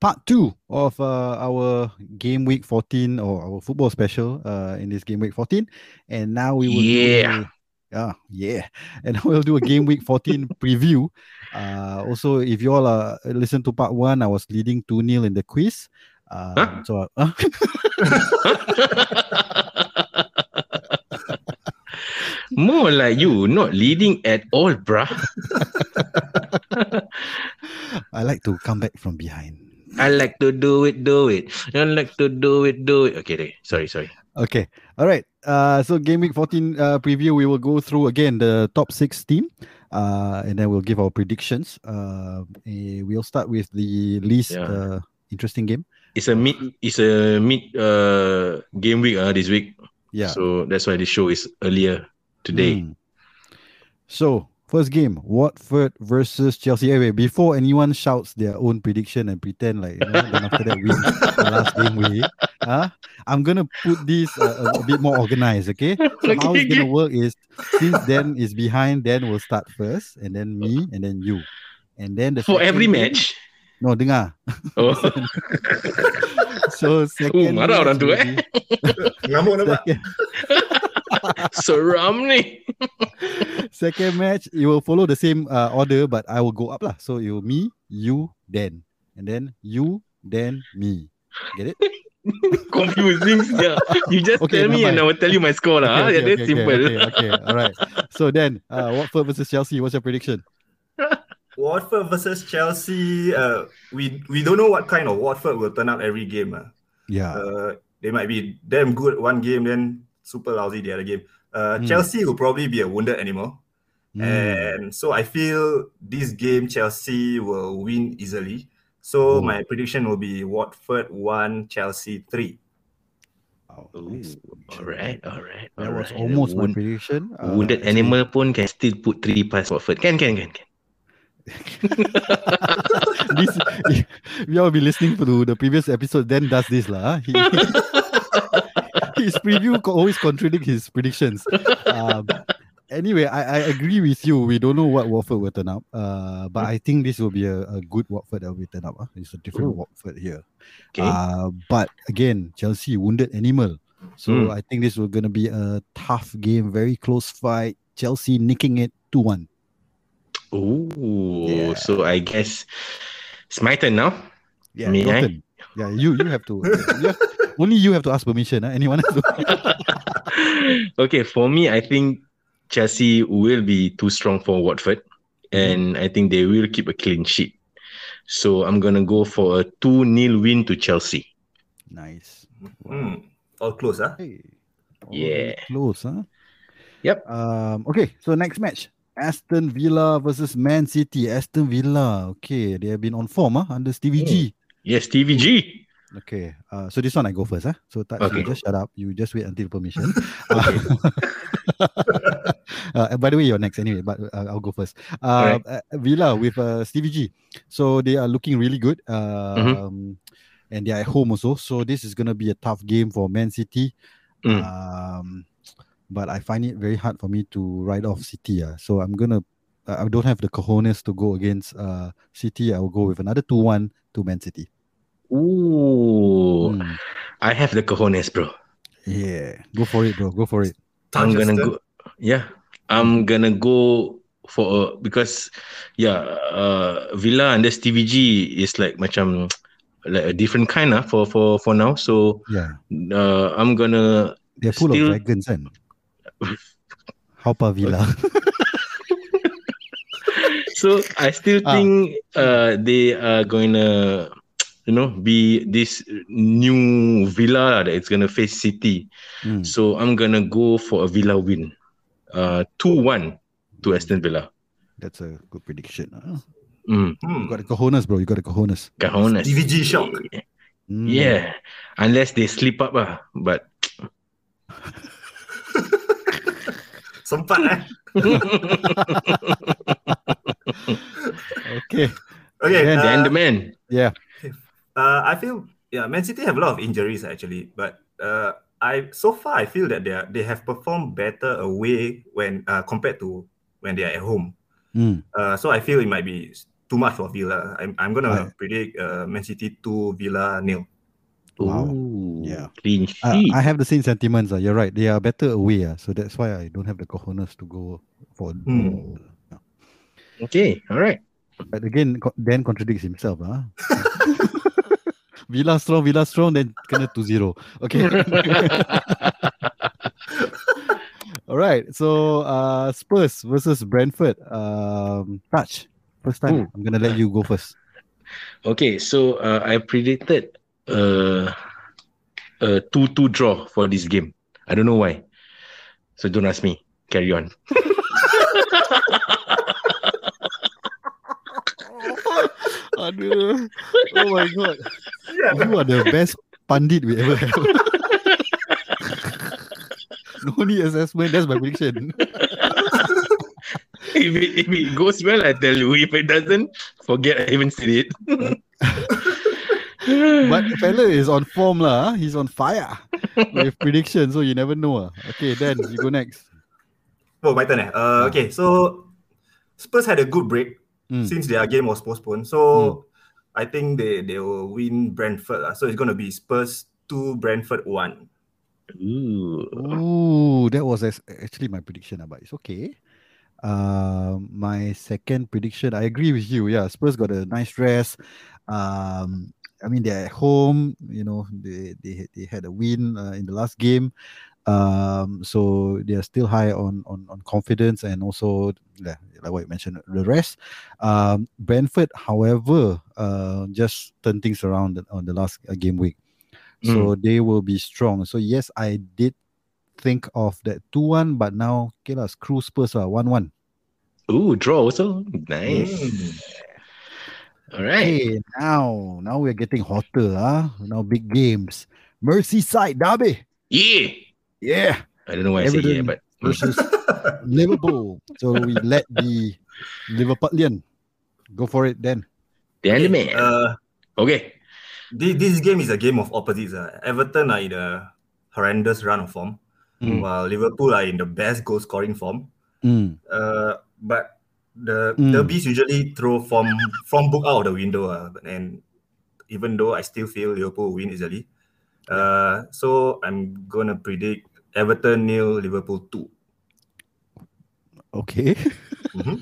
part two of uh, our game week 14 or our football special uh, in this game week 14 and now we will Yeah. do a, yeah yeah and we'll do a game week 14 preview uh, also if you all uh, listen to part one i was leading 2-0 in the quiz um, Huh? so uh, More like you, not leading at all, bruh. i like to come back from behind I like to do it, do it. I like to do it, do it. Okay, okay. sorry, sorry. Okay. All right. Uh, so game week 14 uh, preview, we will go through again the top six team, uh, and then we'll give our predictions. Uh, eh, we'll start with the least Yeah. uh, interesting game. It's a mid, it's a mid uh game week uh, this week. Yeah. So that's why the show is earlier today. Mm. So first game, Watford versus Chelsea. Anyway, before anyone shouts their own prediction and pretend like you know, then after that win the last game week, huh? I'm gonna put this uh, a, a bit more organized. Okay. So how it's gonna work is since Dan is behind, Dan will start first, and then me, and then you, and then the For every game- match. No, dengar. Oh. So second. marah orang match tu, will eh. be- Ngamuk nampak? Second, Seram ni. second match, you will follow the same uh, order, but I will go up lah. So you, me, you, then. and then you, then me. Get it? Confusing. Yeah. You just Okay, tell me never and I will tell you my score lah. Okay, Okay, okay, That's okay, simple. Okay, okay, all right. So then, uh, Watford versus Chelsea. What's your prediction? Watford versus Chelsea. Uh, we we don't know what kind of Watford will turn up every game. Uh. Yeah. Uh, they might be damn good one game, then super lousy the other game. Uh, Hmm. Chelsea will probably be a wounded animal, Mm. and so I feel this game Chelsea will win easily. So Oh. my prediction will be Watford one, Chelsea three. Wow, Ooh, nice. Alright, alright. That was alright. almost my prediction. Uh, Wounded actually- animal pun can still put three past Watford. Can, can, can, can. this, we all be listening to the previous episode. Then does this lah. his preview always contradict his predictions. Um, anyway, I, I agree with you. We don't know what Watford will turn up. Uh, but I think this will be a, a good Watford that will be turn up. huh? It's a different Ooh. Watford here. Okay. Uh, but again, Chelsea wounded animal. So Mm. I think this will gonna be a tough game, very close fight. Chelsea nicking it two one. Ooh, Yeah. so I guess it's my turn now. Yeah, your eh? turn. Yeah, you you have to. you have- only you have to ask permission. Huh? Anyone else? okay, for me, I think Chelsea will be too strong for Watford, and mm-hmm. I think they will keep a clean sheet. So I'm gonna go for a 2 0 win to Chelsea. nice. Hmm. All close, huh? Hey. all Yeah. Close, huh? Yep. Um. Okay. So next match, Aston Villa versus Man City. Aston Villa. Okay, they have been on form, huh? Under Stevie G. Hmm. Yes, TVG. Okay. Uh, so this one I go first, huh? So Taj, Okay. you just shut up. You just wait until permission. uh, uh, by the way, you're next anyway, but uh, I'll go first. Uh, Alright. uh, Villa with uh, Stevie G. So they are looking really good. Um, Mm-hmm. And they're at home also. So this is going to be a tough game for Man City. Mm. Um, but I find it very hard for me to write off City. Uh. So I'm going to, I don't have the cojones to go against uh, City. I will go with another 2 1 to Man City. Ooh, Mm. I have the cojones, bro. Yeah, go for it, bro. Go for it. I'm gonna go. Yeah, I'm gonna go for a because yeah, uh, Villa and the Stevie G is like macam like a different kind ah for for for now. So Yeah, uh, I'm gonna they're full Still- of dragons, and Haupa Villa. so I still Ah. think uh they are gonna you know be this new Villa that it's gonna face City. Mm. So I'm gonna go for a Villa win, uh two one to Aston Villa. That's a good prediction. huh? Mm. You got the cojones, bro. You got the cojones. Cajones. DVG shock. Mm. Yeah, unless they slip up ah. But Sempat eh. Okay. Okay. Then- uh, then the man. Yeah. Uh, I feel yeah, Man City have a lot of injuries actually, but uh, I so far I feel that they are, they have performed better away when uh, compared to when they are at home. Mm. Uh, so I feel it might be too much for Villa. I'm, I'm gonna Right. predict uh, Man City two, Villa nil. Wow. Ooh, Yeah. Clean Uh, sheet. I have the same sentiments. Uh, you're right. They are better away. Uh, so that's why I don't have the cojones to go for. Hmm. okay. All right. But again, co- Dan contradicts himself. Uh. Villa strong, Villa strong, then kena 2-0. Okay. All right. So uh, Spurs versus Brentford. Um, touch. First time. Ooh. I'm gonna let you go first. Okay, so uh, I predicted uh, a 2-2 draw for this game. I don't know why. So don't ask me. Carry on. Aduh. Oh my god. You are the best pandit we ever had. no need assessment. That's my prediction. if, it, if it goes well, I tell you. If it doesn't, forget I even said it. But fella is on form lah. ah. He's on fire with prediction. So you never know. ah. Okay, then you go next. Oh, my turn. Eh? Uh, okay, so Spurs had a good break Mm. since their game was postponed. So I think they, they will win Brentford. lah. So it's gonna be Spurs two, Brentford one. Ooh. Ooh, that was actually my prediction, ah, but it's okay. Um, my second prediction, I agree with you. Yeah, Spurs got a nice rest. Um, I mean they're at home. You know, they they they had a win uh, in the last game. Um, so they are still high on on on confidence and also yeah, like what you mentioned the rest. Um, Brentford, however, uh, just turned things around on the last uh, game week. So they will be strong. So yes, I did think of that 2-1, but now okay lah, screw Spurs lah, 1-1. Ooh, draw also. Nice. Mm. All right. Okay, now now we're getting hotter, ah. Now big games. Merseyside derby. Yeah. Yeah. I don't know why I say yeah, but versus Liverpool. So we let the Liverpoolian go for it then. then the man. Uh, okay. this, this game is a game of opposites. Uh. Everton are in a horrendous run of form, Mm. while Liverpool are in the best goal scoring form. Mm. Uh, but the Mm. derbies usually throw from from book out of the window. Uh, and even though I still feel Liverpool win easily, uh, so I'm gonna predict Everton nil, Liverpool two. Okay. Mhm,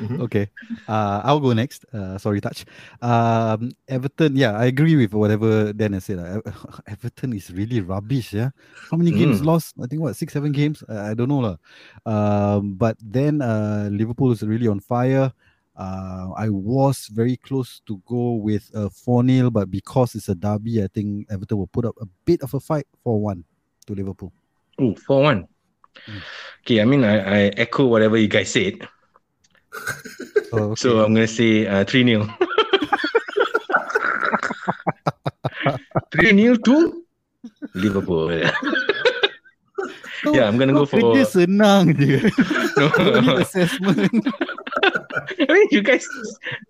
mhm. Okay. Uh, I'll go next. Uh, sorry, Taj. Um, Everton. Yeah, I agree with whatever Dan has said. Uh, Everton is really rubbish. Yeah. How many games Mm. lost? I think what six, seven games. Uh, I don't know lah. Um, but then uh, Liverpool is really on fire. Uh, I was very close to go with a 4 0, but because it's a derby, I think Everton will put up a bit of a fight for one to Liverpool. Oh, 4-1. Mm. Okay, I mean, I, I echo whatever you guys said. So, So I'm going to say uh, 3-0. 3-0 to Liverpool. Kau- yeah, I'm gonna go for- kerja senang je. No. Assessment. I mean, you guys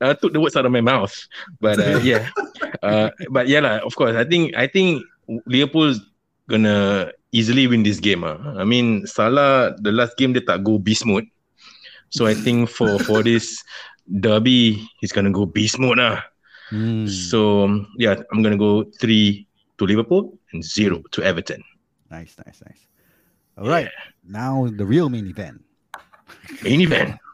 uh, took the words out of my mouth, but uh, yeah, uh, but yeah, lah. Of course, I think I think Liverpool's gonna easily win this game. Ah, I mean, Salah the last game dia tak go beast mode, so I think for for this derby he's gonna go beast mode ah. Hmm. So yeah, I'm gonna go three to Liverpool and zero to Everton. Nice, nice, nice. All right. Now the real main event. Main event.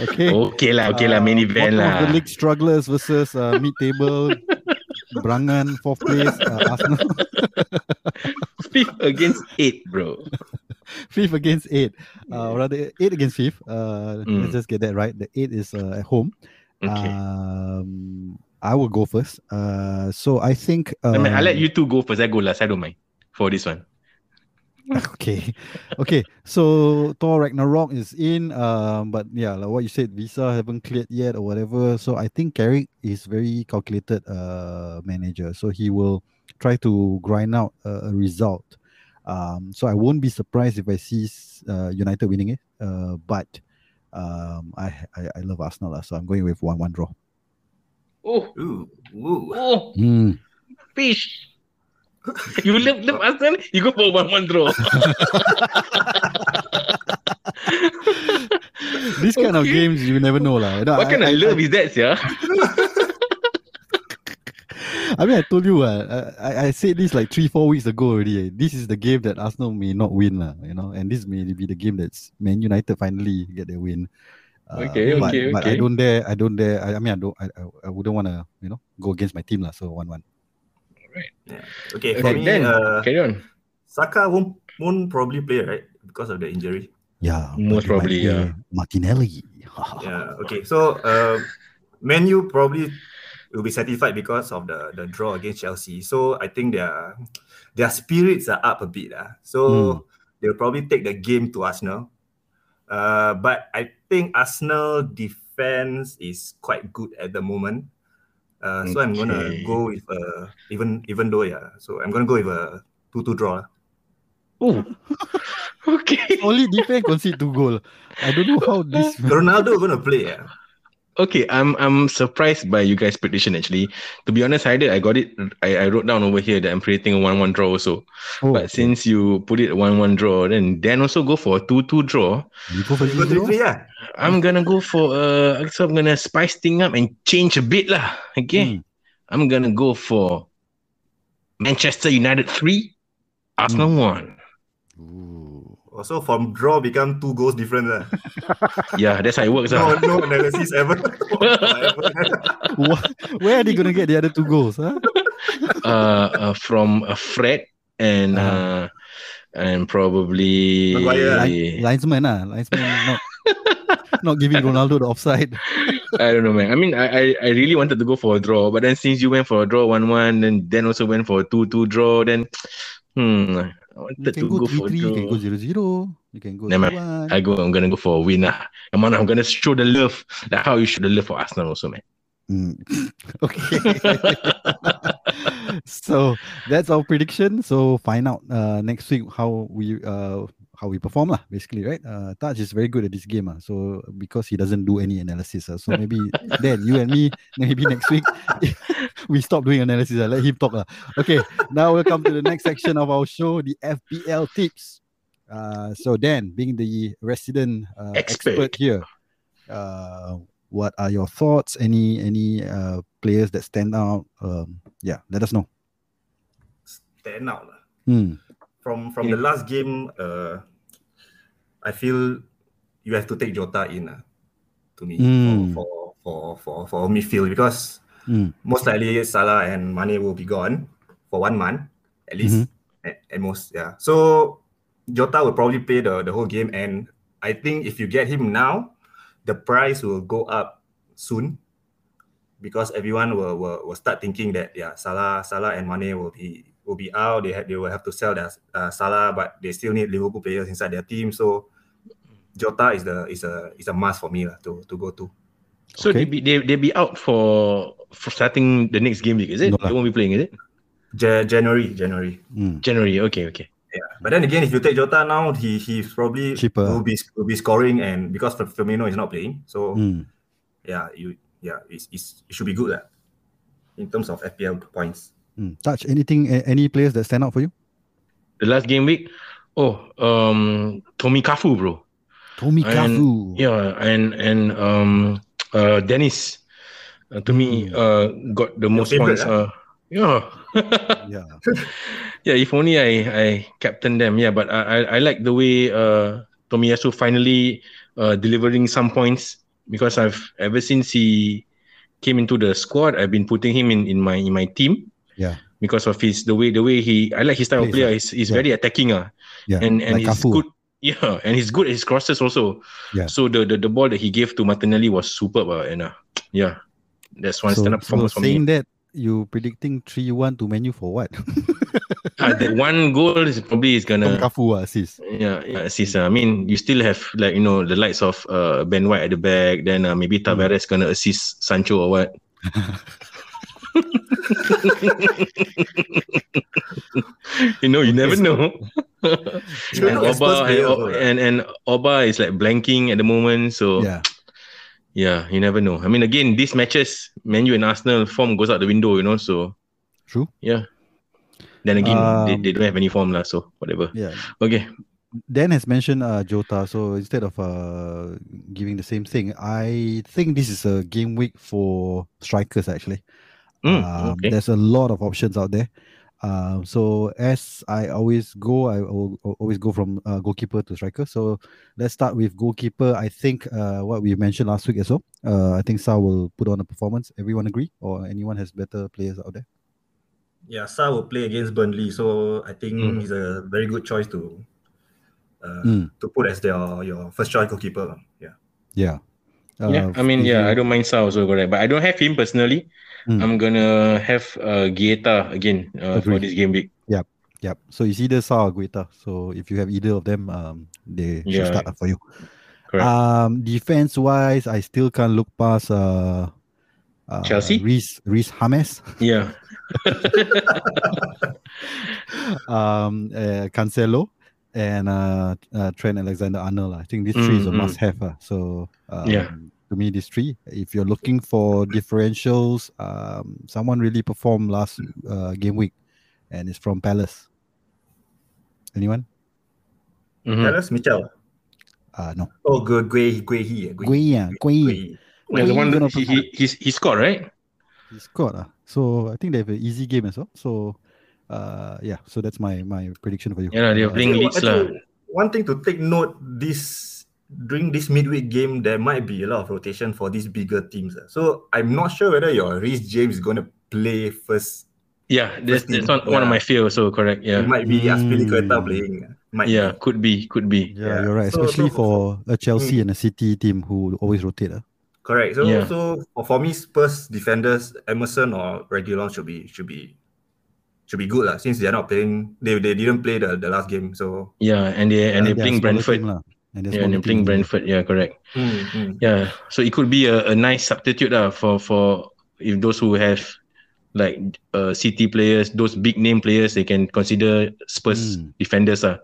Okay. Okay lah, okay lah, main Uh, event bottom of lah. The league strugglers versus uh, mid table. Brangan fourth place. Uh, Arsenal Fifth against eight, bro. fifth against eight. Uh, rather eight against fifth. Uh, Mm. Let's just get that right. The eight is uh, at home. Okay. Um, I will go first. Uh, so I think. I mean, I um, let you two go first. I go last. I don't mind for this one. okay, okay. So Thor Ragnarok is in, um, but yeah, like what you said, visa haven't cleared yet or whatever. So I think Carrick is very calculated uh manager. So he will try to grind out a, a result. Um, so I won't be surprised if I see uh, United winning it. Uh, but um, I, I I love Arsenal, lah, so I'm going with one one draw. Oh, Ooh, ooh. oh, Mm. fish. You love love Arsenal, you go for one one draw. These kind of games you never know, lah. You know, what kind of love is that, yeah? I mean, I told you, uh, I, I said this like three, four weeks ago already. eh. This is the game that Arsenal may not win, lah. You know, and this may be the game that's Man United finally get their win. Uh, Okay, but, okay, But I don't dare. I don't dare. I, I mean, I don't. I, I, I wouldn't want to, you know, go against my team, lah. So one-one. Yeah. Okay, Okay, for me, then uh, carry on. Saka won't, won't probably play, right? Because of the injury. Yeah, Most but you might probably, yeah. Martinelli. Yeah. Okay. So, uh, Man U probably will be satisfied because of the the draw against Chelsea. So I think their their spirits are up a bit. Uh. So Hmm. they'll probably take the game to Arsenal. Uh, but I think Arsenal defense is quite good at the moment. Uh, so I'm gonna Okay. go with uh, even even though yeah. So I'm gonna go with a two two draw. Oh, okay. Only defense concede two goal. I don't know how this. Ronaldo gonna play. Yeah. Okay, I'm I'm surprised by you guys' prediction actually. To be honest, I did I got it. I, I wrote down over here that I'm predicting a one-one draw also. Oh, but okay. since you put it one-one draw, then Dan also go for a two-two draw. you go for You go three three three yeah. I'm gonna go for uh so I'm gonna spice thing up and change a bit lah. Okay. Hmm. I'm gonna go for Manchester United three, Arsenal one. Ooh. Also from draw become two goals different. lah. Yeah, that's how it works. no ah. no analysis ever. Whatever. Where are they gonna get the other two goals? Huh? uh, uh, from a Fred and Uh-huh. uh, and probably Line, linesman, ah, linesman not not giving Ronaldo the offside. I don't know, man. I mean, I, I I really wanted to go for a draw, but then since you went for a draw one-one, then then also went for a two-two draw, then hmm, I You wanted to go go three for three, you can draw. go zero zero, you can go Never one. I go. I'm gonna go for a winner. Come on, I'm gonna show the love, like how you show the love for Arsenal also, man. Mm. okay. so that's our prediction. So find out uh, next week how we uh, how we perform lah. Basically, right? Uh, Taj is very good at this game. Ah, so because he doesn't do any analysis, ah, so maybe then you and me maybe next week we stop doing analysis. ah, let him talk lah. Okay. Now we'll come to the next section of our show, the FPL tips. Uh, so Dan, being the resident uh, Expert. expert here, uh, what are your thoughts? Any any uh, players that stand out? Um, yeah, let us know. Stand out. lah. Hmm. From from Yeah. the last game, uh, I feel you have to take Jota in uh, to me Mm. for, for for for for midfield because Mm. most likely Salah and Mane will be gone for one month at least Mm-hmm. at, at most. Yeah. So Jota will probably play the, the whole game, and I think if you get him now, the price will go up soon because everyone will, will, will start thinking that yeah Salah Salah and Mane will be will be out. They ha- they will have to sell their uh, Salah, but they still need Liverpool players inside their team. So Jota is the is a is a must for me lah to to go to. So Okay. they be they they be out for for starting the next game week, is it? No they won't be playing, is it? Ja- January January. Mm. January. Okay, okay. Yeah, but then again, if you take Jota now, he he's probably Cheaper. will be will be scoring, and because Fir- Firmino is not playing, so Mm. yeah, you yeah, it's, it's it should be good lah. In terms of FPL points, Mm. Taj anything? Any players that stand out for you? The last game week, oh, um, Tommy Cafu, bro. Tommy And- Cafu. Yeah, and and um, uh, Dennis, uh, to me, Hmm. uh, got the most favourite, points. Uh, yeah. Yeah. yeah, if only I I captain them. Yeah, but I I, I like the way uh Tomiyasu finally uh delivering some points because I've ever since he came into the squad, I've been putting him in in my in my team. Yeah. Because of his the way the way he I like his style of player. He's he's Yeah. very attacking ah. Yeah. And and like he's Cafu. good. Yeah, and he's good at his crosses also. Yeah. So the, the the ball that he gave to Martinelli was superb uh, and uh, yeah. That's one So, stand up so performance for saying that, you predicting three one to Man U for what? Ah, that one goal is probably is gonna Cafu uh, assist. yeah, yeah assist. ah. I mean, you still have like you know the likes of uh, Ben White at the back. Then uh, maybe Tavares gonna assist Sancho or what. you know, you never know. And Oba and, player O- also, right? and and Oba is like blanking at the moment. So Yeah. yeah, you never know. I mean, again, these matches, Man U and Arsenal form goes out the window. You know, so True. yeah. Then again, they, Um, they don't have any form lah. So whatever. Yeah. Okay. Dan has mentioned uh, Jota, so instead of uh, giving the same thing, I think this is a game week for strikers actually. Mm, Um, okay. There's a lot of options out there. Um, so as I always go, I will always go from uh, goalkeeper to striker. So let's start with goalkeeper. I think uh, what we mentioned last week as well. Uh, I think Sa will put on a performance. Everyone agree, or anyone has better players out there? Yeah, Sa will play against Burnley, so I think Mm. he's a very good choice to uh, Mm. to put as their your first choice goalkeeper. Yeah. Yeah. yeah, Uh, I mean, yeah, you- I don't mind Sa also correct, but I don't have him personally. Mm. I'm gonna have uh, Guaita again uh, for this game week. Yep. Yep. So it's either Sa or Guaita. So if you have either of them, um, they should Yeah. start up for you. Correct. Um, defense wise, I still can't look past uh, uh Chelsea? Reece Reece James, yeah, um, uh, Cancelo, and uh, uh Trent Alexander Arnold. I think these three is a Mm, mm. must have. Uh, so um, Yeah. To me, these three. If you're looking for differentials, um, someone really performed last uh, game week, and it's from Palace. Anyone? Mhm. Palace, Mitchell. Uh, no. Oh, good. Gui Gui He. Gui, yeah, Gui. Yeah, the one Gonna that he, he he's he scored right. He scored. Uh. So I think they have an easy game as well. So uh yeah, so that's my my prediction for you. Yeah, lah, they're Uh, playing Actually, Leeds lah. actually, One thing to take note this during this midweek game, there might be a lot of rotation for these bigger teams. ah. So I'm not sure whether your Reece James is going to play first. Yeah, that's, First team, that's one, one of my fear also. Correct. It Yeah. might be Azpilicueta Mm. playing. ah. Might Yeah, be. could be, could be. Yeah, Yeah. you're right. So- Especially so for for- a Chelsea Mm. and a City team who always rotate. Uh. Correct. So Yeah. so for, for me, Spurs defenders, Emerson or Reguilon should be should be should be good lah. Since they're not playing, they, they didn't play the, the last game. So Yeah, and they and Uh, they're playing smaller Brentford. team lah. And they're Yeah, and smaller they're playing. Brentford. Yeah, correct. mm, mm. Yeah, so it could be a, a nice substitute lah for for if those who have like uh, City players, those big name players, they can consider Spurs Mm. defenders ah.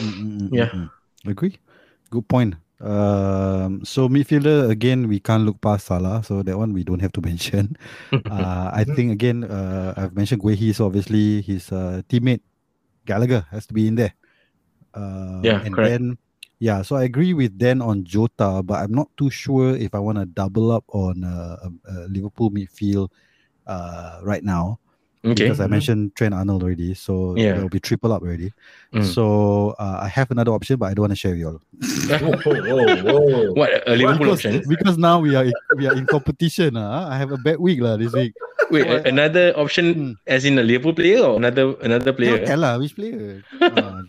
Mm, mm, mm, Yeah. mm, mm. Agree. Good point. Um, so midfielder again, we can't look past Salah, so that one we don't have to mention. uh, I think again, uh, I've mentioned Guehi, so obviously his uh, teammate Gallagher has to be in there. Uh, Yeah, and correct. then yeah, so I agree with Dan on Jota, but I'm not too sure if I want to double up on uh, a, a Liverpool midfield uh, right now Okay. because I mentioned Trent Arnold already, so Yeah. there will be triple up already. Mm. So uh, I have another option, but I don't want to share with you all. What a Liverpool because, option? because now we are we are in competition. Uh, I have a bad week lah this week. Wait, a- another option Hmm. as in a Liverpool player or another another Cannot player? tell lah which player. Uh,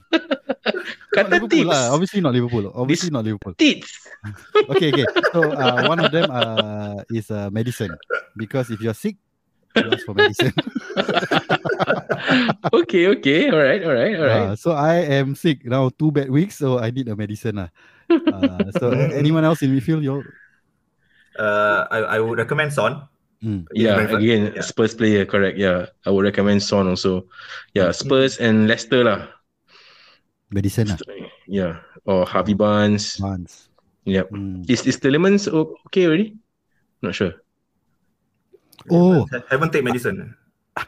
not Kata Liverpool tips. lah. Obviously not Liverpool. Obviously This- not Liverpool. Tips. Okay, okay. So uh, one of them uh, is uh, medicine because if you're sick, you for medicine. okay, okay. All right, all right, all right. Uh, so I am sick now, two bad weeks, so I need a medicine lah. Uh, so anyone else in midfield? You Uh, I, I would recommend Son. mm. yeah, Brentford. again, Yeah. Spurs player, correct. Yeah, I would recommend Son also. Yeah, Spurs and Leicester lah. medicine lah. Yeah, or Harvey Barnes. Barnes. Yep. Mm. Is is Tielemans okay already? Not sure. Oh, Ha- Haven't take medicine.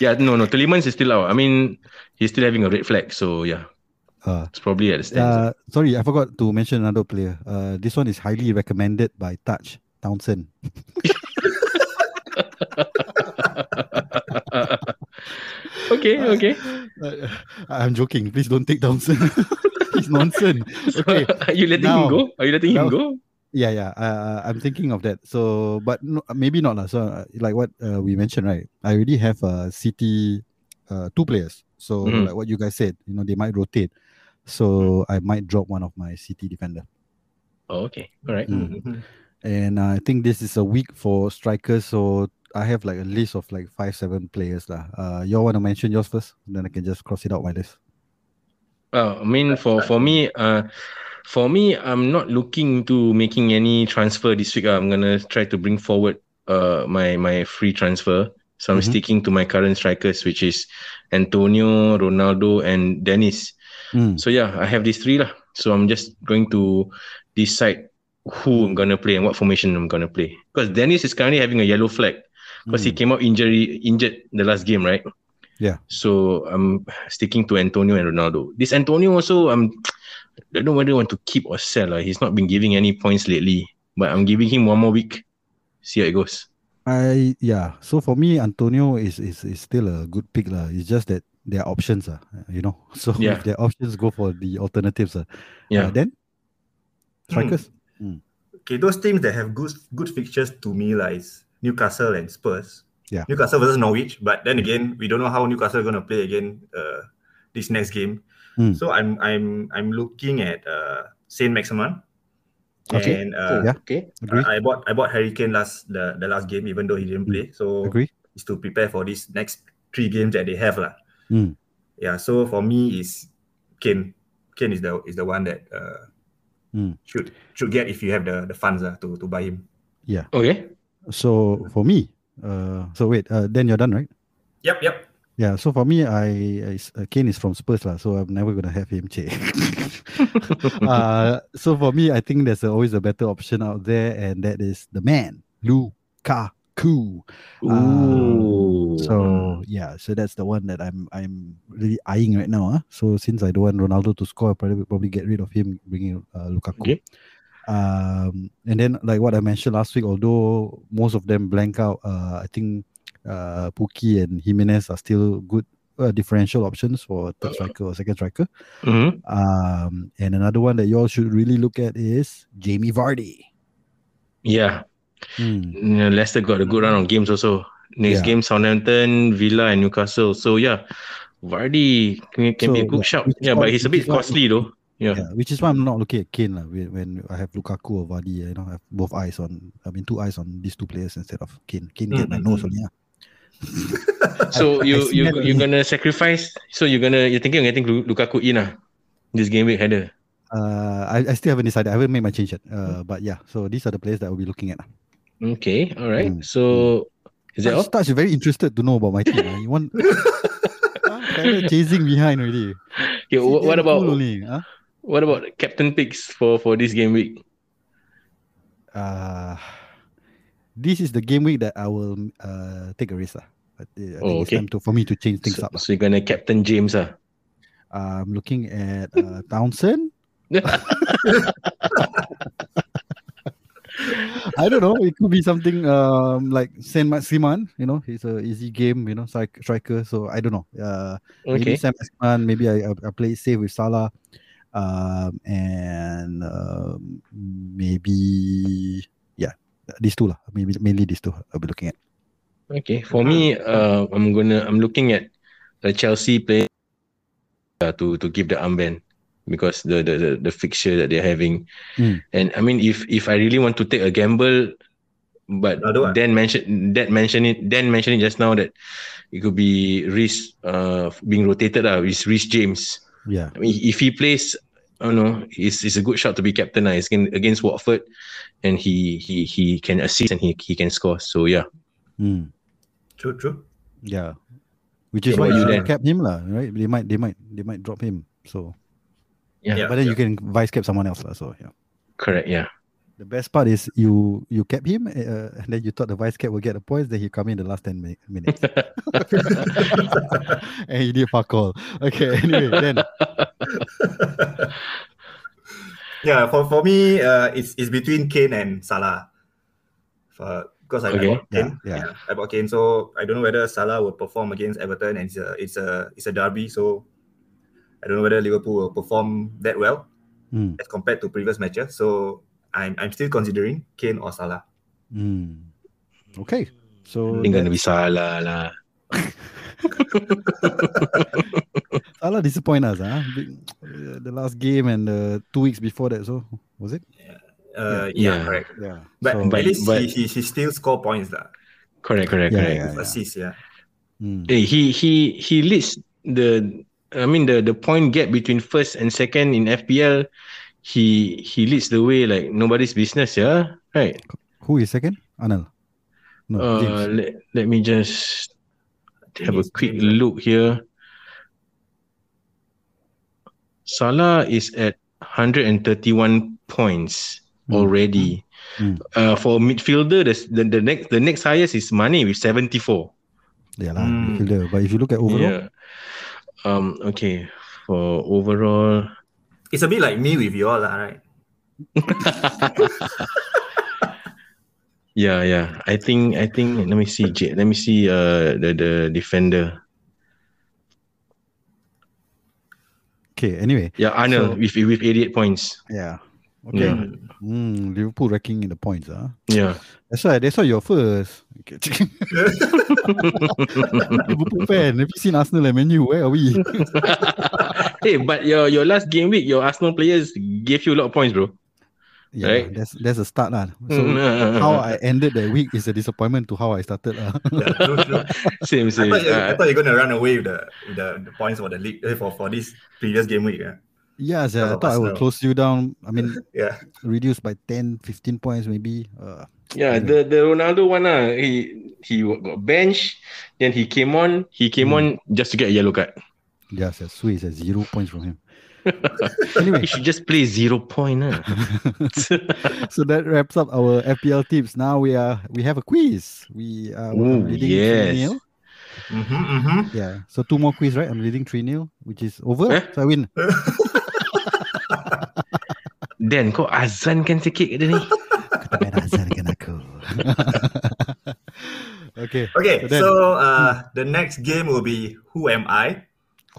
Yeah, no, no. Tielemans is still out. I mean, he's still having a red flag. So yeah, uh, it's probably at the stands. uh, sorry, I forgot to mention another player. Uh, this one is highly recommended by Taj Townsend. okay, okay. Uh, I'm joking. Please don't take Townsend. He's nonsense. So, Okay. are you letting now- him go? Are you letting him now- go? Yeah, yeah. Uh, I'm thinking of that. So, but no, maybe not lah. So, uh, like what uh, we mentioned, right? I already have a uh, City, uh, two players. So, Mhm. like what you guys said, you know, they might rotate. So, I might drop one of my City defender. Oh, okay. All right. Mm. Mhm. and I think this is a week for strikers. So I have like a list of like five, seven players lah. Uh, you all want to mention yours first? Then I can just cross it out my list. Uh, I mean, for for me, uh, for me, I'm not looking to making any transfer this week. I'm gonna try to bring forward uh my my free transfer. So I'm Mhm. sticking to my current strikers, which is Antonio, Ronaldo, and Dennis. Mm. So yeah, I have these three lah. So I'm just going to decide who I'm gonna play and what formation I'm gonna play. Because Dennis is currently having a yellow flag because he Mm. came out injury injured the last game, right? Yeah. So I'm sticking to Antonio and Ronaldo. This Antonio also, I'm I don't know whether I want to keep or sell. lah. He's not been giving any points lately, but I'm giving him one more week. See how it goes. I yeah. So for me, Antonio is is, is still a good pick lah. It's just that there are options ah, you know. So Yeah. if there are options, go for the alternatives ah. Yeah. Uh, then Hmm. strikers. Okay, those teams that have good good fixtures to me like is Newcastle and Spurs. Yeah. Newcastle versus Norwich, but then again, we don't know how Newcastle are going to play again uh, this next game. Hmm. So I'm I'm I'm looking at uh, Saint Maximin. Okay. And uh, Yeah. Okay. Agree. I bought I bought Harry Kane last the, the last game, even though he didn't play. So Agree. is to prepare for this next three games that they have lah. Mm. Yeah. So for me is Kane. Kane is the is the one that uh, Mm. should should get if you have the the funds uh, to to buy him. Yeah. Okay. So for me, uh, so wait, uh, then you're done, right? Yep. Yep. Yeah. So for me, I, uh, Kane is from Spurs lah, so I'm never gonna have him. Che. uh, so for me, I think there's always a better option out there, and that is the man, Lukaku. Ooh. So yeah, so that's the one that I'm I'm really eyeing right now. Huh? So since I don't want Ronaldo to score, I'll probably probably get rid of him, bringing uh, Lukaku. Okay. Um, and then like what I mentioned last week, although most of them blank out, uh, I think uh, Pookie and Jimenez are still good uh, differential options for third striker or second striker. Mhm. Um, and another one that you all should really look at is Jamie Vardy. Yeah. Hmm. Yeah, Leicester got a good run of games also. Next Yeah. game, Southampton, Villa, and Newcastle. So yeah, Vardy can, can be a So, good yeah, is Yeah, but he's a bit costly though. Yeah. Yeah, which is why I'm not looking at Kane lah. When, when I have Lukaku or Vardy, you know, I have both eyes on. I mean, two eyes on these two players instead of Kane. Kane get my Mm, nose only. Yeah. So I you see you that you're only. gonna sacrifice. So you're gonna you're thinking of getting Lu- Lukaku in ah, this game week header. Uh, I, I still haven't decided. I haven't made my change yet. Uh, but yeah, so these are the players that we'll be looking at. Okay, all right. Mm, So is that all? Taj, Taj very interested to know about my team. ah. You want Ah, fella chasing behind already. Okay, wha- what CDM about full only? Huh? What about captain picks for for this game week? Uh, this is the game week that I will uh take a risk. Uh, I think Oh, it's okay. time to, for me to change things So, up. so you're gonna captain James ah. I'm looking at uh, Townsend. I don't know. It could be something um like Saint Maximin. You know, it's a easy game. You know, striker. So I don't know. Uh, maybe Okay. Saint Maximin. Maybe I, I I play safe with Salah. Um, and um, maybe yeah, these two lah. Maybe mainly these two. I'll be looking at. Okay. For me, uh, I'm gonna I'm looking at a Chelsea player uh, to to give the armband because the the the, the fixture that they're having, Mm. and I mean if if I really want to take a gamble, but Ronaldo ah? then mention that mention it then mention it just now that it could be Reece uh being rotated uh, with Reece James. Yeah. I mean if he plays. I don't know. It's, it's a good shot to be captain. Uh. Against, against Watford, and he he he can assist and he he can score. So yeah. Mm. True, true. Yeah. Which is Okay, why you you should then? cap him lah, right? They might, they might, they might drop him. So, Yeah. Yeah. but then you can vice cap someone else lah. So yeah. Correct. Yeah. The best part is you you kept him, uh, and then you thought the vice cap will get the points. Then he come in the last ten mi- minutes, and he did fuck all. Okay, anyway, then yeah, for, for me, uh, it's it's between Kane and Salah. For, because I, I Okay. bought Yeah, Kane, yeah. I bought Kane, so I don't know whether Salah will perform against Everton, and it's a it's a it's a derby, so I don't know whether Liverpool will perform that well Hmm. as compared to previous matches. So I'm I'm still considering Kane or Salah. mm. okay. So I think gonna be that's- Salah lah. Salah disappoint us, huh? Uh, The last game and the two weeks before that. So was it? Uh, yeah, Yeah. correct. Yeah. But, so, but- at least but- he, he, he still score points lah. Correct, correct, Yeah, correct. yeah. Assist, yeah. mm, Hey, he he he leads the I mean the the point gap between first and second in FPL. He he leads the way like nobody's business, yeah. Right. who is second? Anil. No, Uh, let, let me just have a quick James, look here. Salah is at 131 points Mm. already. Mm. Uh, for midfielder, the, the the next the next highest is Mane with 74. Yeah, lah, Mm. midfielder. But if you look at overall, Yeah. Um. Okay. For overall, It's a bit like me with you all, lah, right? yeah, yeah. I think I think. Let me see. J- Let me see. Uh, the the defender. okay. Anyway, Yeah, Arnold So- with with 88 points. yeah. Okay. Yeah. Mm, Liverpool ranking in the points. Ah, Yeah. that's why. That's why you're first. Okay. Liverpool fan. Have you seen Arsenal and Man U? Where are we? Hey, but your your last game week, your Arsenal players gave you a lot of points, bro. yeah, Right. that's that's a start lah. So Mm, how I ended that week is a disappointment to how I started. lah. Yeah, true, true. same I same. thought, you, I Uh, thought you're gonna run away with the, with the, the points for the league eh, for, for this previous game week. Yeah. yeah, sia, I Oh, thought I would Arsenal. close you down. I mean, yeah. reduce by 10, 15 points maybe. Uh, yeah, the the Ronaldo one, uh, he he got bench, then he came on. He came Mm. on just to get a yellow card. Yeah, sia, Sui is zero points from him. anyway, He should just play zero point, uh. so that wraps up our FPL tips. Now we are we have a quiz. We are Ooh, leading yes. 3-0. Mm-hmm, mm-hmm. Yeah. So two more quiz, right? I'm leading 3 0, which is over. Eh? So I win. Dan, kau azankan sikit kat dia ni. Takkan azarkan aku. okay. Okay, So then- so uh, the next game will be Who Am I?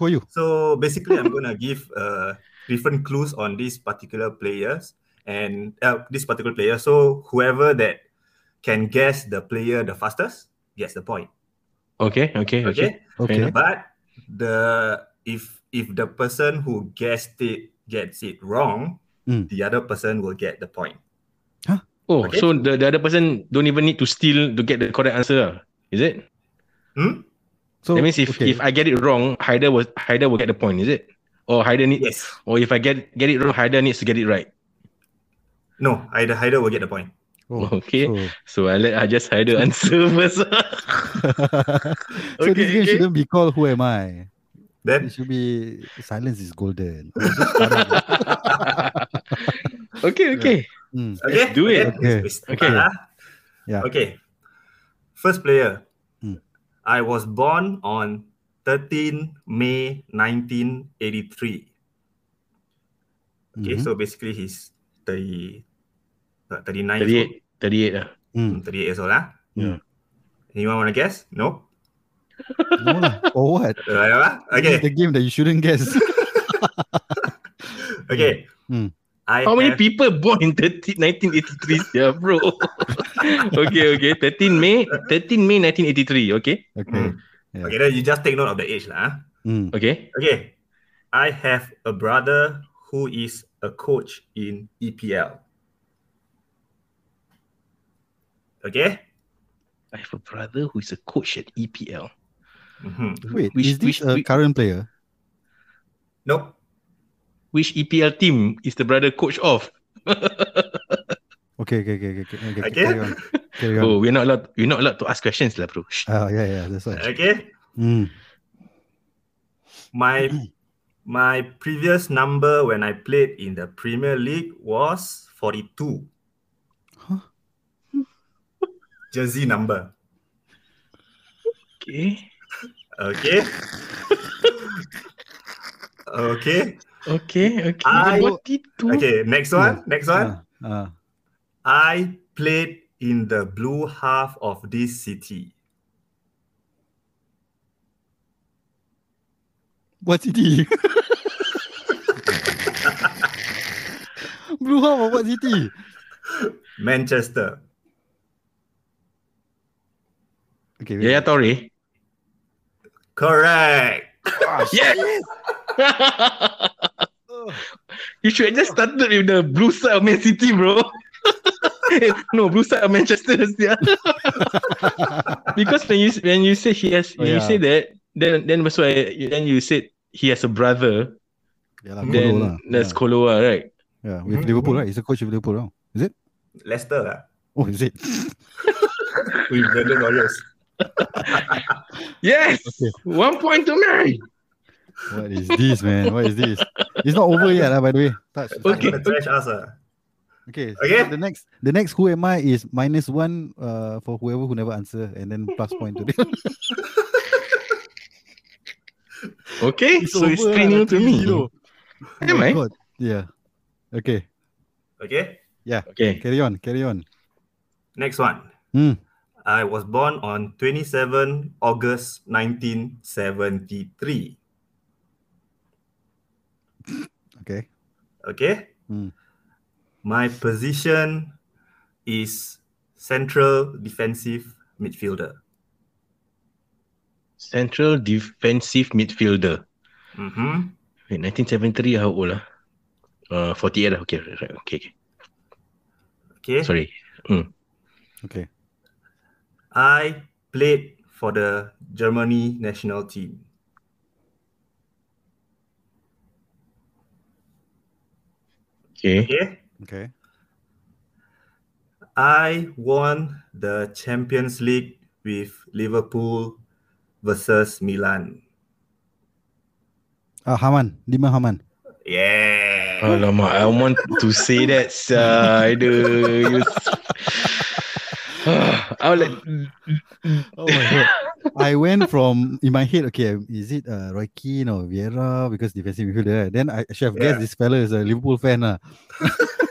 Who are you? So basically, I'm gonna give uh, different clues on these particular players and uh, this particular player. So whoever that can guess the player the fastest gets the point. Okay, okay, okay. Okay, Okay. but the if if the person who guessed it gets it wrong, Mm. the other person will get the point. Huh? Oh, Okay. so the, the other person don't even need to steal to get the correct answer, ah? is it? Hmm? So that means if okay. if I get it wrong, Haider will Haider will get the point, is it? Or Haider need, Yes. or if I get get it wrong, Haider needs to get it right. No, either Haider will get the point. Oh, Okay. So, So I let I just Haider answer first. so this Okay, game okay. shouldn't be called Who Am I? Then It should be Silence is Golden. Oh, okay, okay. Mm. okay, do it. Okay. Okay. Okay. ah. Yeah. Okay. First player. I was born on 13 May 1983. Okay, Mhm. so basically he's 30, uh, 39 years old. 38, 38 lah. Mm. 38 years old, huh? Yeah. Anyone want to guess? No? No lah. Or what? Uh, This okay, the game that you shouldn't guess. okay. Hmm. I How many have- people born in 30, 1983? Yeah, bro. Okay, okay. 13 May, 13 May 1983. Okay, Okay. Hmm. Okay, then you just take note of the age, lah. Mm. okay. Okay. I have a brother who is a coach in EPL. Okay? I have a brother who is a coach at EPL. Mhm. Wait, Which- is this which- a which- current player? Nope. Which EPL team is the brother coach of? Okay, okay, okay, okay, okay. okay. Okay. Carry on. Carry on. Oh, we're not allowed. We're not allowed to ask questions, lah, bro. Shh. Ah, yeah, yeah, that's right. Okay. Mm. My my previous number when I played in the Premier League was 42. Huh? Jersey number. Okay. Okay. okay. Okay. Okay. I- What did do? Okay, next one. Next one. Ah, ah. I played in the blue half of this city. What city? Blue Half of what city? Manchester. Okay, wait. Yaya Toure. Correct. Ah, yes. Oh. you should have just started with the blue side of Man City, bro. no, blue side of Manchester. yeah. because when you when you say he has, Oh, you say that, then then that's why then you said he has a brother. Yeah, lah, then Kolo lah. that's yeah. Koloa, right? yeah, with Mhm, Liverpool, right? He's a coach of Liverpool, now. Is it? Leicester lah. Oh, is it? With Brendan Rodgers. Yes. Okay. One point to me. What is this, man? What is this? It's not over yet, lah, by the way. Taj. Okay. Gonna trash us ah. Okay. Okay. So the next, the next who am I is minus one uh, for whoever who never answer, and then plus point to them. Okay, so it's over three lah, nil to me. 3-0. Am Oh I? God. Yeah. Okay. Okay. Yeah. Okay. Carry on. Carry on. Next one. Hmm. I was born on 27 August 1973. Okay. Okay. Hmm. My position is central defensive midfielder. Central defensive midfielder. Mm-hmm. Wait, 1973 how old lah? Uh, 48. Okay, right, right. Okay, okay. Okay. Sorry. Okay. I played for the Germany national team. Okay. Okay. Okay. I won the Champions League with Liverpool versus Milan. Ah, Hamann. Lima Hamann. Yeah. Alamak, I want to say that side. You... I like. Oh my god. I went from in my head, okay, is it uh, Roy Keane or Vieira because defensive midfielder? right? Then I should have guessed Yeah. this fella is a Liverpool fan. Uh.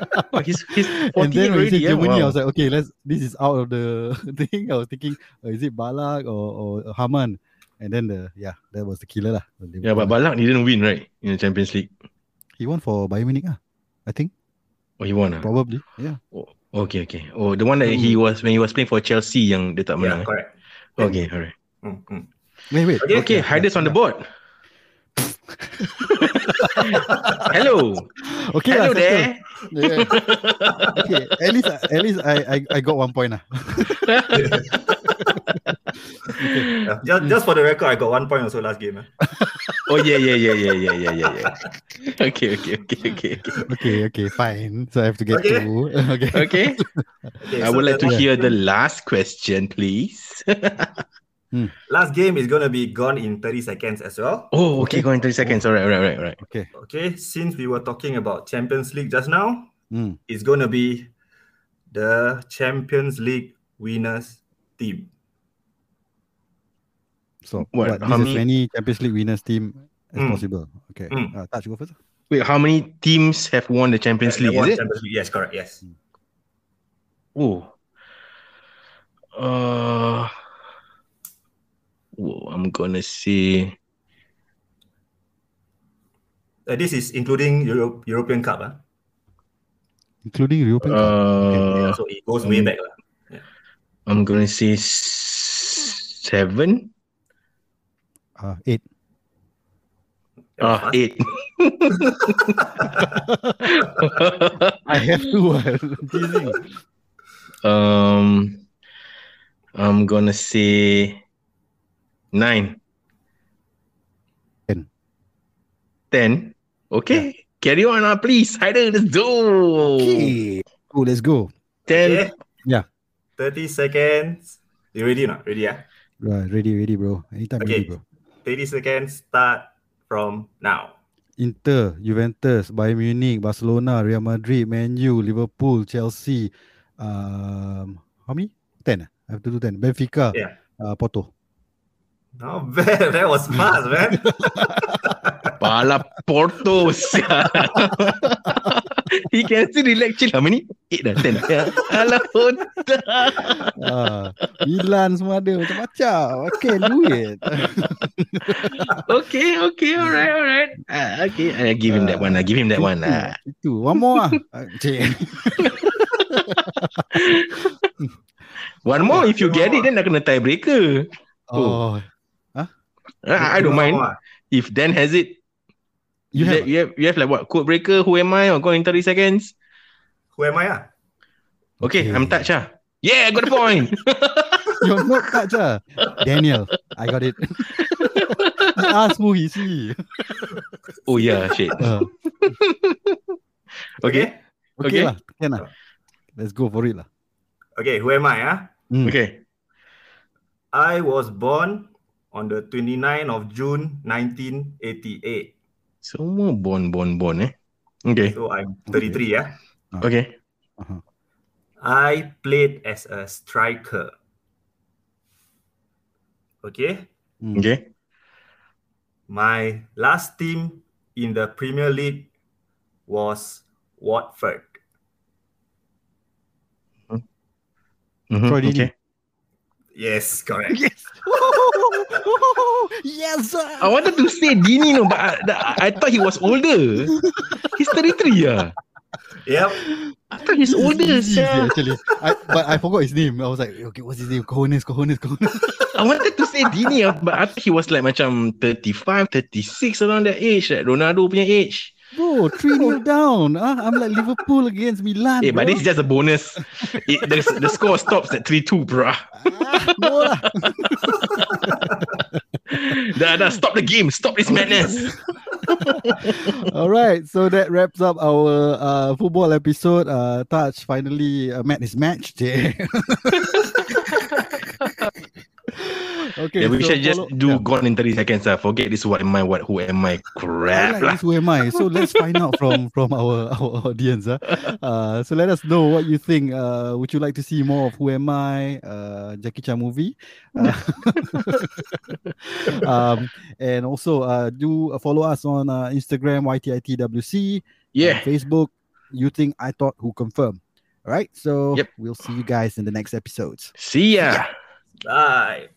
Oh, he's he's And 48 then when already. he said yeah? Germany, I Wow. was like, okay, let's this is out of the thing. I was thinking, uh, is it Balak or, or Haman? And then the yeah, that was the killer lah. the Yeah, but. Balak didn't win, right? In the Champions League. he won for Bayern Munich, ah. I think Oh, he won. Ah? probably. Yeah. Okay, okay. Oh, the one that he was when he was playing for Chelsea yang dia tak Yeah, menang. eh? correct. okay, alright. Mm, mm. Wait, wait. Okay. Okay, Yeah, Haider's yeah, on the yeah. board. Hello. Okay, Hello lah, there. Yeah. okay, at least at least I I, I got one point lah. Yeah, just, just for the record, I got one point also last game. ah. Oh yeah, yeah, yeah, yeah, yeah, yeah, yeah, yeah. Okay, okay, okay, okay, okay. Okay, okay, fine. So I have to get Okay. two. okay. Okay. Okay, I so would like to the hear the last question, please. Last game is gonna be gone in 30 seconds as well. Oh, okay, go in 30 seconds. All right, all right, all right, all right. Okay. Okay, since we were talking about Champions League just now, Mm. it's gonna be the Champions League winners team. So What, what? how this is many- any Champions League winners team as Mm. possible. Okay. Mm. Uh, Taj go first. Wait, how many teams have won the Champions They League? won Is it? Champions League. Yes, correct. Yes. Oh. Uh. Whoa, I'm gonna say. Uh, this is including Euro- European Cup. ah. Including European Cup. Uh, yeah, so it goes way back. lah. I'm gonna say s- seven. Uh, eight. That was Ah, eight. I have to. Um, I'm gonna say nine. Ten. Ten. Okay. Carry on, uh, please. Haider, let's go. Okay. Cool, let's go. Ten. Okay. 30 seconds. You ready or not? Ready, yeah? Right, ready, ready, bro. Anytime Okay. ready, bro. 30 seconds start from now. Inter, Juventus, Bayern Munich, Barcelona, Real Madrid, Man U, Liverpool, Chelsea. Um, how many? Ten. ah? I have to do ten. Benfica. Yeah. Uh, Porto. Not bad. That was fast, man. Pala Porto. sia. he can still relax chill. How many? Eight dah, ten. dah. Alah, otak. Ah, Milan semua ada macam-macam. Okay, do it. Okay, okay, alright, alright. Ah, okay, I give him that one. I give him that one. Ah. Itu. One more ah. Ah, Cik. One more, if you get it, then dah kena tiebreaker. Oh, Ah, I don't mind. If Dan has it, you have you have, you have like what? Code breaker, who am I? Or go in 30 seconds? Who am I? Ah? Okay, Okay. I'm touched ah. Yeah, I got the point. You're not touch ah. Daniel, I got it. asked who is he. oh yeah, shit. Uh, Okay. okay, Okay. lah. Can lah. Let's go for it lah. Okay, who am I? Ah, Mm. Okay. I was born on the 29th of June 1988. Semua born, born, born eh. Okay. So I'm 33. Yeah. Okay. Uh-huh. I played as a striker. Okay. Mm. Okay. My last team in the Premier League was Watford. Troy Deeney. Okay. Yes, correct. Yes. yes. sir. I wanted to say Dini no, but I, I thought he was older. He's 33 yeah. Yep. I thought he's older. Sia. actually. I, but I forgot his name. I was like, okay, what's his name? Cojones, cojones, cojones. I wanted to say Dini ah, but I thought he was like macam 35, 36 around that age, like Ronaldo punya age. Bro, 3 0 down. Ah, I'm like Liverpool against Milan. Eh, but bro. this is just a bonus. It, the, the score stops at 3-2, bruh. Ah, no lah. Dah, dah, stop the game. Stop this madness. All right, so that wraps up our uh, football episode. Uh, Taj finally uh, met his match. Yeah. okay, Yeah, we so should just follow- do yeah. gone in 30 seconds. Uh. Forget this what am I, what who am I I crap. like lah. this who am I? So let's find out from from our our audience. Uh. Uh, so let us know what you think. Uh, would you like to see more of Who Am I? Uh, Jackie Chan movie. Uh, um, and also uh, do follow us on uh, Instagram YTITWC. Yeah. Facebook. You think I thought who confirmed? All right. So Yep. we'll see you guys in the next episodes. See ya. Bye.